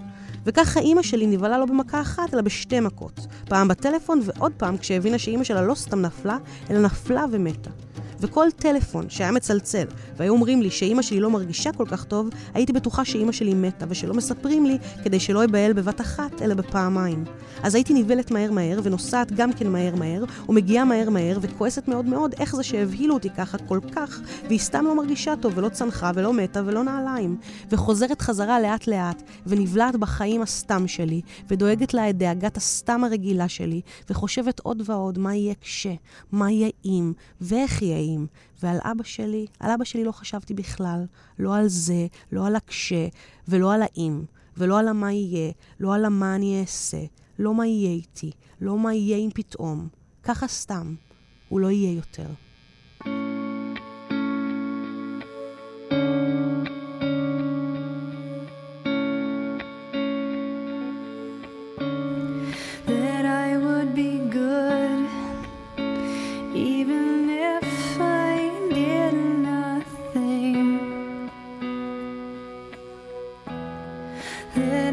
וככה אימא שלי נבהלה לא במכה אחת, אלא בשתי מכות. פעם בטלפון ועוד פעם כשהבינה שאימא שלה לא סתם נפלה, אלא נפלה ומתה. וכל טלפון שהיה מצלצל, והיו אומרים לי שאימא שלי לא מרגישה כל כך טוב, הייתי בטוחה שאימא שלי מתה, ושלא מספרים לי כדי שלא אבהל בבת אחת, אלא בפעמיים. אז הייתי נבלת מהר מהר, ונוסעת גם כן מהר מהר, ומגיעה מהר מהר, וכועסת מאוד מאוד איך זה שהבהילו אותי ככה כל כך, והיא סתם לא מרגישה טוב, ולא צנחה, ולא מתה, ולא נעליים. וחוזרת חזרה לאט לאט, ונבלעת בחיים הסתם שלי, ודואגת לה את דאגת הסתם הרגילה שלי, וחושבת עוד ועוד מה יהיה כש, מה יהיה אם, ואיך יהיה אם. ועל אבא שלי, על אבא שלי לא חשבתי בכלל. לא על זה, לא על הקשה, ולא על האם, ולא על המה יהיה, לא על המה אני אעשה, לא מה יהיה איתי, לא מה יהיה אם פתאום. ככה סתם. הוא לא יהיה יותר. Yeah.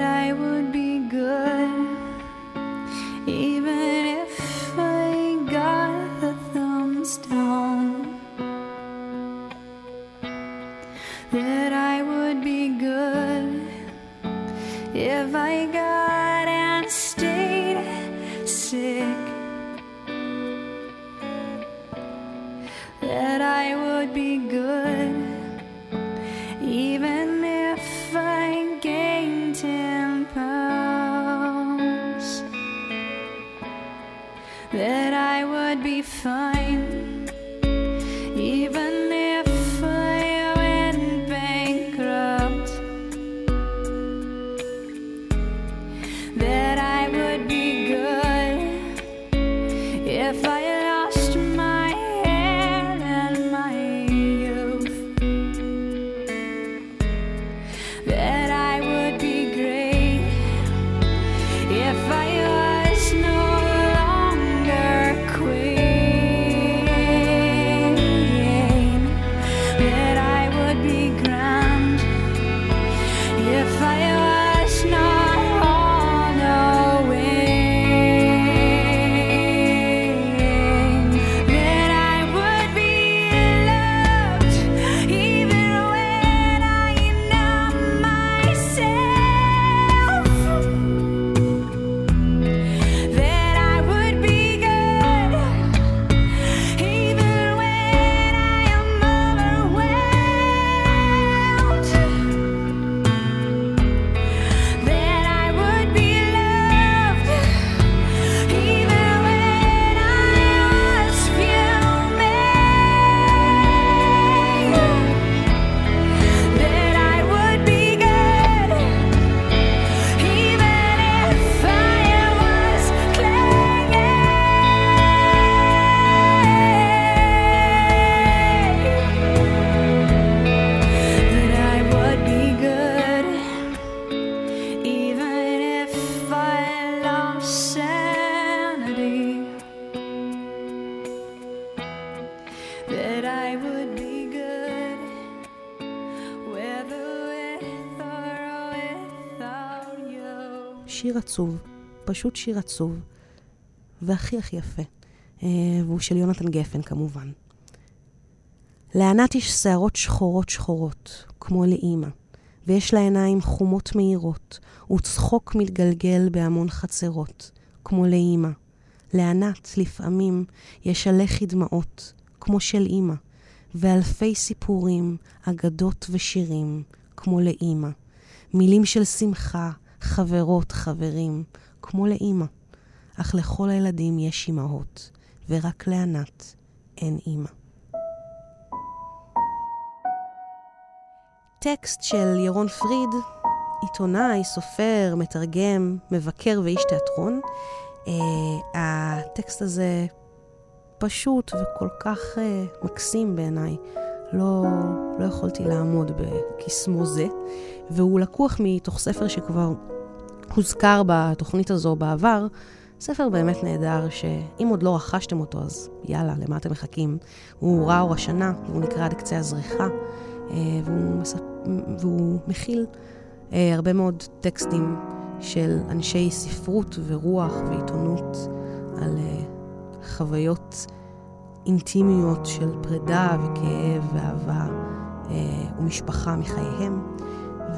פשוט שיר עצוב, והכי הכי יפה. אה, והוא של יונתן גפן כמובן. לענת יש שערות שחורות שחורות, כמו לאימא, ויש לה עיניים חומות מהירות, וצחוק מתגלגל בהמון חצרות, כמו לאימא. לענת, לפעמים, יש עלכי דמעות, כמו של אימא, ואלפי סיפורים, אגדות ושירים, כמו לאימא. מילים של שמחה, חברות, חברים, כמו לאימא. אך לכל הילדים יש אימהות, ורק לענת אין אימא. טקסט של ירון פריד, עיתונאי, סופר, מתרגם, מבקר ואיש תיאטרון. Uh, הטקסט הזה פשוט וכל כך uh, מקסים בעיניי. לא, לא יכולתי לעמוד בקסמו זה. והוא לקוח מתוך ספר שכבר הוזכר בתוכנית הזו בעבר. ספר באמת נהדר, שאם עוד לא רכשתם אותו, אז יאללה, למה אתם מחכים? הוא רע אור השנה, והוא נקרא עד קצה הזריחה, אה, והוא, מספ... והוא מכיל אה, הרבה מאוד טקסטים של אנשי ספרות ורוח ועיתונות על אה, חוויות אינטימיות של פרידה וכאב ואהבה אה, ומשפחה מחייהם,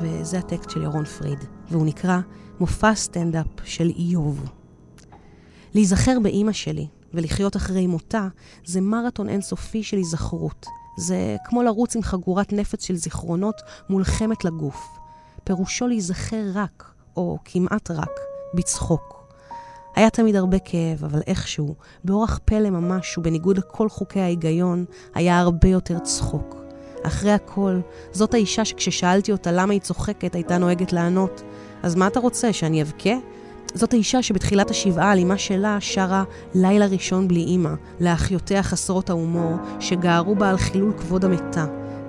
וזה הטקסט של ירון פריד, והוא נקרא מופע סטנדאפ של איוב. להיזכר באימא שלי ולחיות אחרי מותה זה מרתון אינסופי של היזכרות. זה כמו לרוץ עם חגורת נפץ של זיכרונות מולחמת לגוף. פירושו להיזכר רק, או כמעט רק, בצחוק. היה תמיד הרבה כאב, אבל איכשהו, באורח פלא ממש ובניגוד לכל חוקי ההיגיון, היה הרבה יותר צחוק. אחרי הכל, זאת האישה שכששאלתי אותה למה היא צוחקת, הייתה נוהגת לענות, אז מה אתה רוצה, שאני אבכה? זאת האישה שבתחילת השבעה על אמה שלה שרה לילה ראשון בלי אימא, לאחיותיה חסרות ההומור, שגערו בה על חילול כבוד המתה.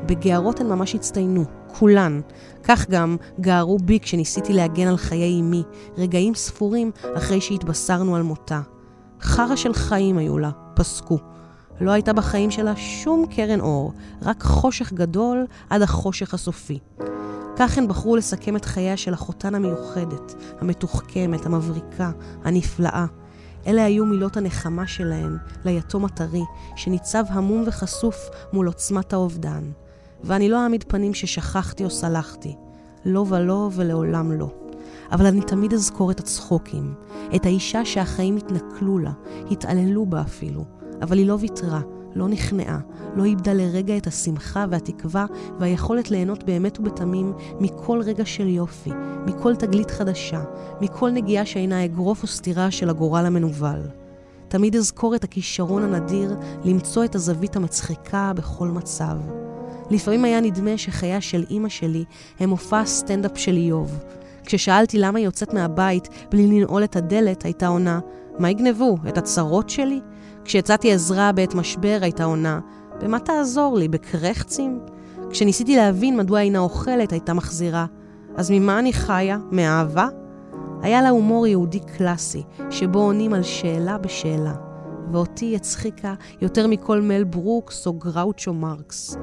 בגערות הן ממש הצטיינו, כולן. כך גם גערו בי כשניסיתי להגן על חיי אמי, רגעים ספורים אחרי שהתבשרנו על מותה. חרא של חיים היו לה, פסקו. לא הייתה בחיים שלה שום קרן אור, רק חושך גדול עד החושך הסופי. כך הן בחרו לסכם את חייה של אחותן המיוחדת, המתוחכמת, המבריקה, הנפלאה. אלה היו מילות הנחמה שלהן ליתום הטרי, שניצב המום וחשוף מול עוצמת האובדן. ואני לא אעמיד פנים ששכחתי או סלחתי. לא ולא ולעולם לא. אבל אני תמיד אזכור את הצחוקים, את האישה שהחיים התנכלו לה, התעללו בה אפילו, אבל היא לא ויתרה, לא נכנעה, לא איבדה לרגע את השמחה והתקווה והיכולת ליהנות באמת ובתמים מכל רגע של יופי, מכל תגלית חדשה, מכל נגיעה שאינה אגרוף או סתירה של הגורל המנוול. תמיד אזכור את הכישרון הנדיר למצוא את הזווית המצחיקה בכל מצב. לפעמים היה נדמה שחייה של אימא שלי הם מופע סטנדאפ של איוב. כששאלתי למה היא יוצאת מהבית בלי לנעול את הדלת, הייתה עונה, מה יגנבו? את הצרות שלי? כשיצאתי עזרה בעת משבר, הייתה עונה, במה תעזור לי? בקרחצים? כשניסיתי להבין מדוע אינה אוכלת, הייתה מחזירה, אז ממה אני חיה? מאהבה? היה לה הומור יהודי קלאסי, שבו עונים על שאלה בשאלה. ואותי הצחיקה יותר מכל מל ברוקס או גראוצ'ו מרקס.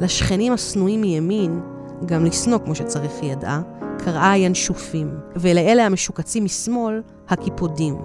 לשכנים השנואים מימין, גם לשנוא כמו שצריך היא ידעה, קראה הינשופים, ולאלה המשוקצים משמאל, הקיפודים.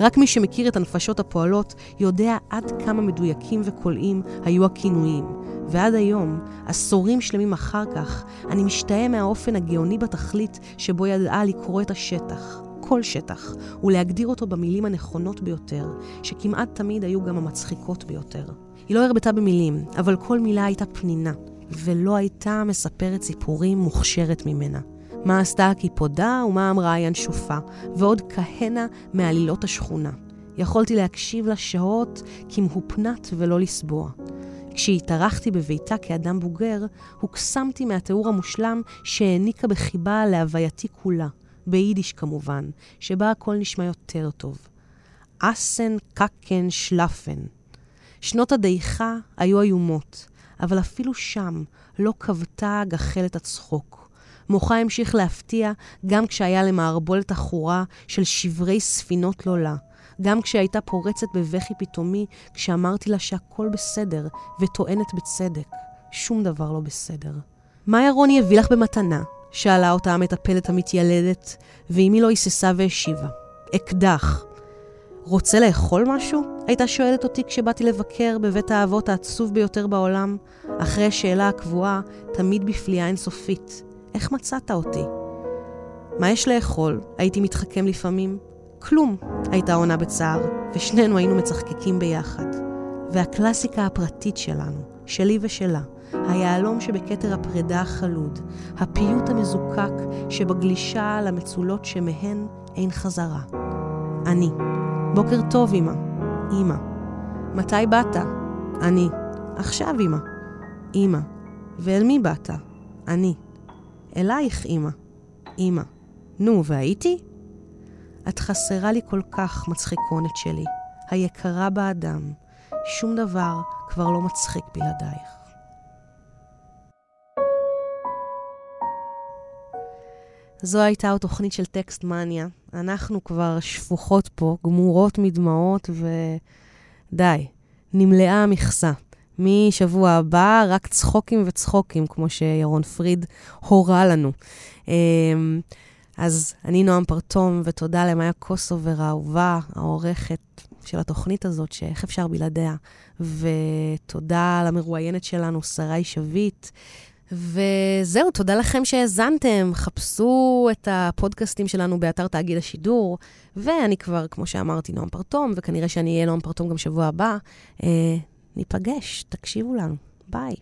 רק מי שמכיר את הנפשות הפועלות יודע עד כמה מדויקים וקולעים היו הכינויים. ועד היום, עשורים שלמים אחר כך, אני משתאה מהאופן הגאוני בתכלית שבו ידעה לקרוא את השטח. כל שטח, ולהגדיר אותו במילים הנכונות ביותר, שכמעט תמיד היו גם המצחיקות ביותר. היא לא הרבתה במילים, אבל כל מילה הייתה פנינה, ולא הייתה מספרת סיפורים מוכשרת ממנה. מה עשתה הקיפודה ומה אמרה הינשופה, ועוד כהנה מעלילות השכונה. יכולתי להקשיב לה שעות כמהופנת ולא לסבוע. כשהתארחתי בביתה כאדם בוגר, הוקסמתי מהתיאור המושלם שהעניקה בחיבה להווייתי כולה, ביידיש כמובן, שבה הכל נשמע יותר טוב. אסן קקן שלפן. שנות הדעיכה היו איומות, אבל אפילו שם לא כבתה גחלת הצחוק. מוחה המשיך להפתיע גם כשהיה למערבולת עכורה של שברי ספינות לא לה. גם כשהייתה פורצת בבכי פתאומי כשאמרתי לה שהכל בסדר, וטוענת בצדק. שום דבר לא בסדר. מה ירוני הביא לך במתנה? שאלה אותה המטפלת המתיילדת, ואמי לא היססה והשיבה. אקדח. רוצה לאכול משהו? הייתה שואלת אותי כשבאתי לבקר בבית האבות העצוב ביותר בעולם, אחרי השאלה הקבועה, תמיד בפליאה אינסופית. איך מצאת אותי? מה יש לאכול? הייתי מתחכם לפעמים. כלום, הייתה עונה בצער, ושנינו היינו מצחקקים ביחד. והקלאסיקה הפרטית שלנו, שלי ושלה, היהלום שבכתר הפרידה החלוד, הפיוט המזוקק שבגלישה על המצולות שמהן אין חזרה. אני. בוקר טוב, אמא. אמא. מתי באת? אני. עכשיו, אמא. אמא. ואל מי באת? אני. אלייך, אמא. אמא. נו, והייתי? את חסרה לי כל כך, מצחיקונת שלי, היקרה באדם. שום דבר כבר לא מצחיק בלעדייך. זו הייתה התוכנית של טקסט מניה. אנחנו כבר שפוכות פה, גמורות מדמעות, ודי, נמלאה המכסה. משבוע הבא, רק צחוקים וצחוקים, כמו שירון פריד הורה לנו. אמ, אז אני נועם פרטום, ותודה למאיה קוסובר האהובה, העורכת, של התוכנית הזאת, שאיך אפשר בלעדיה. ותודה למרואיינת שלנו, שרי שביט. וזהו, תודה לכם שהאזנתם. חפשו את הפודקאסטים שלנו באתר תאגיד השידור, ואני כבר, כמו שאמרתי, נועם פרטום, וכנראה שאני אהיה נועם פרטום גם שבוע הבא. ניפגש, תקשיבו לנו. ביי.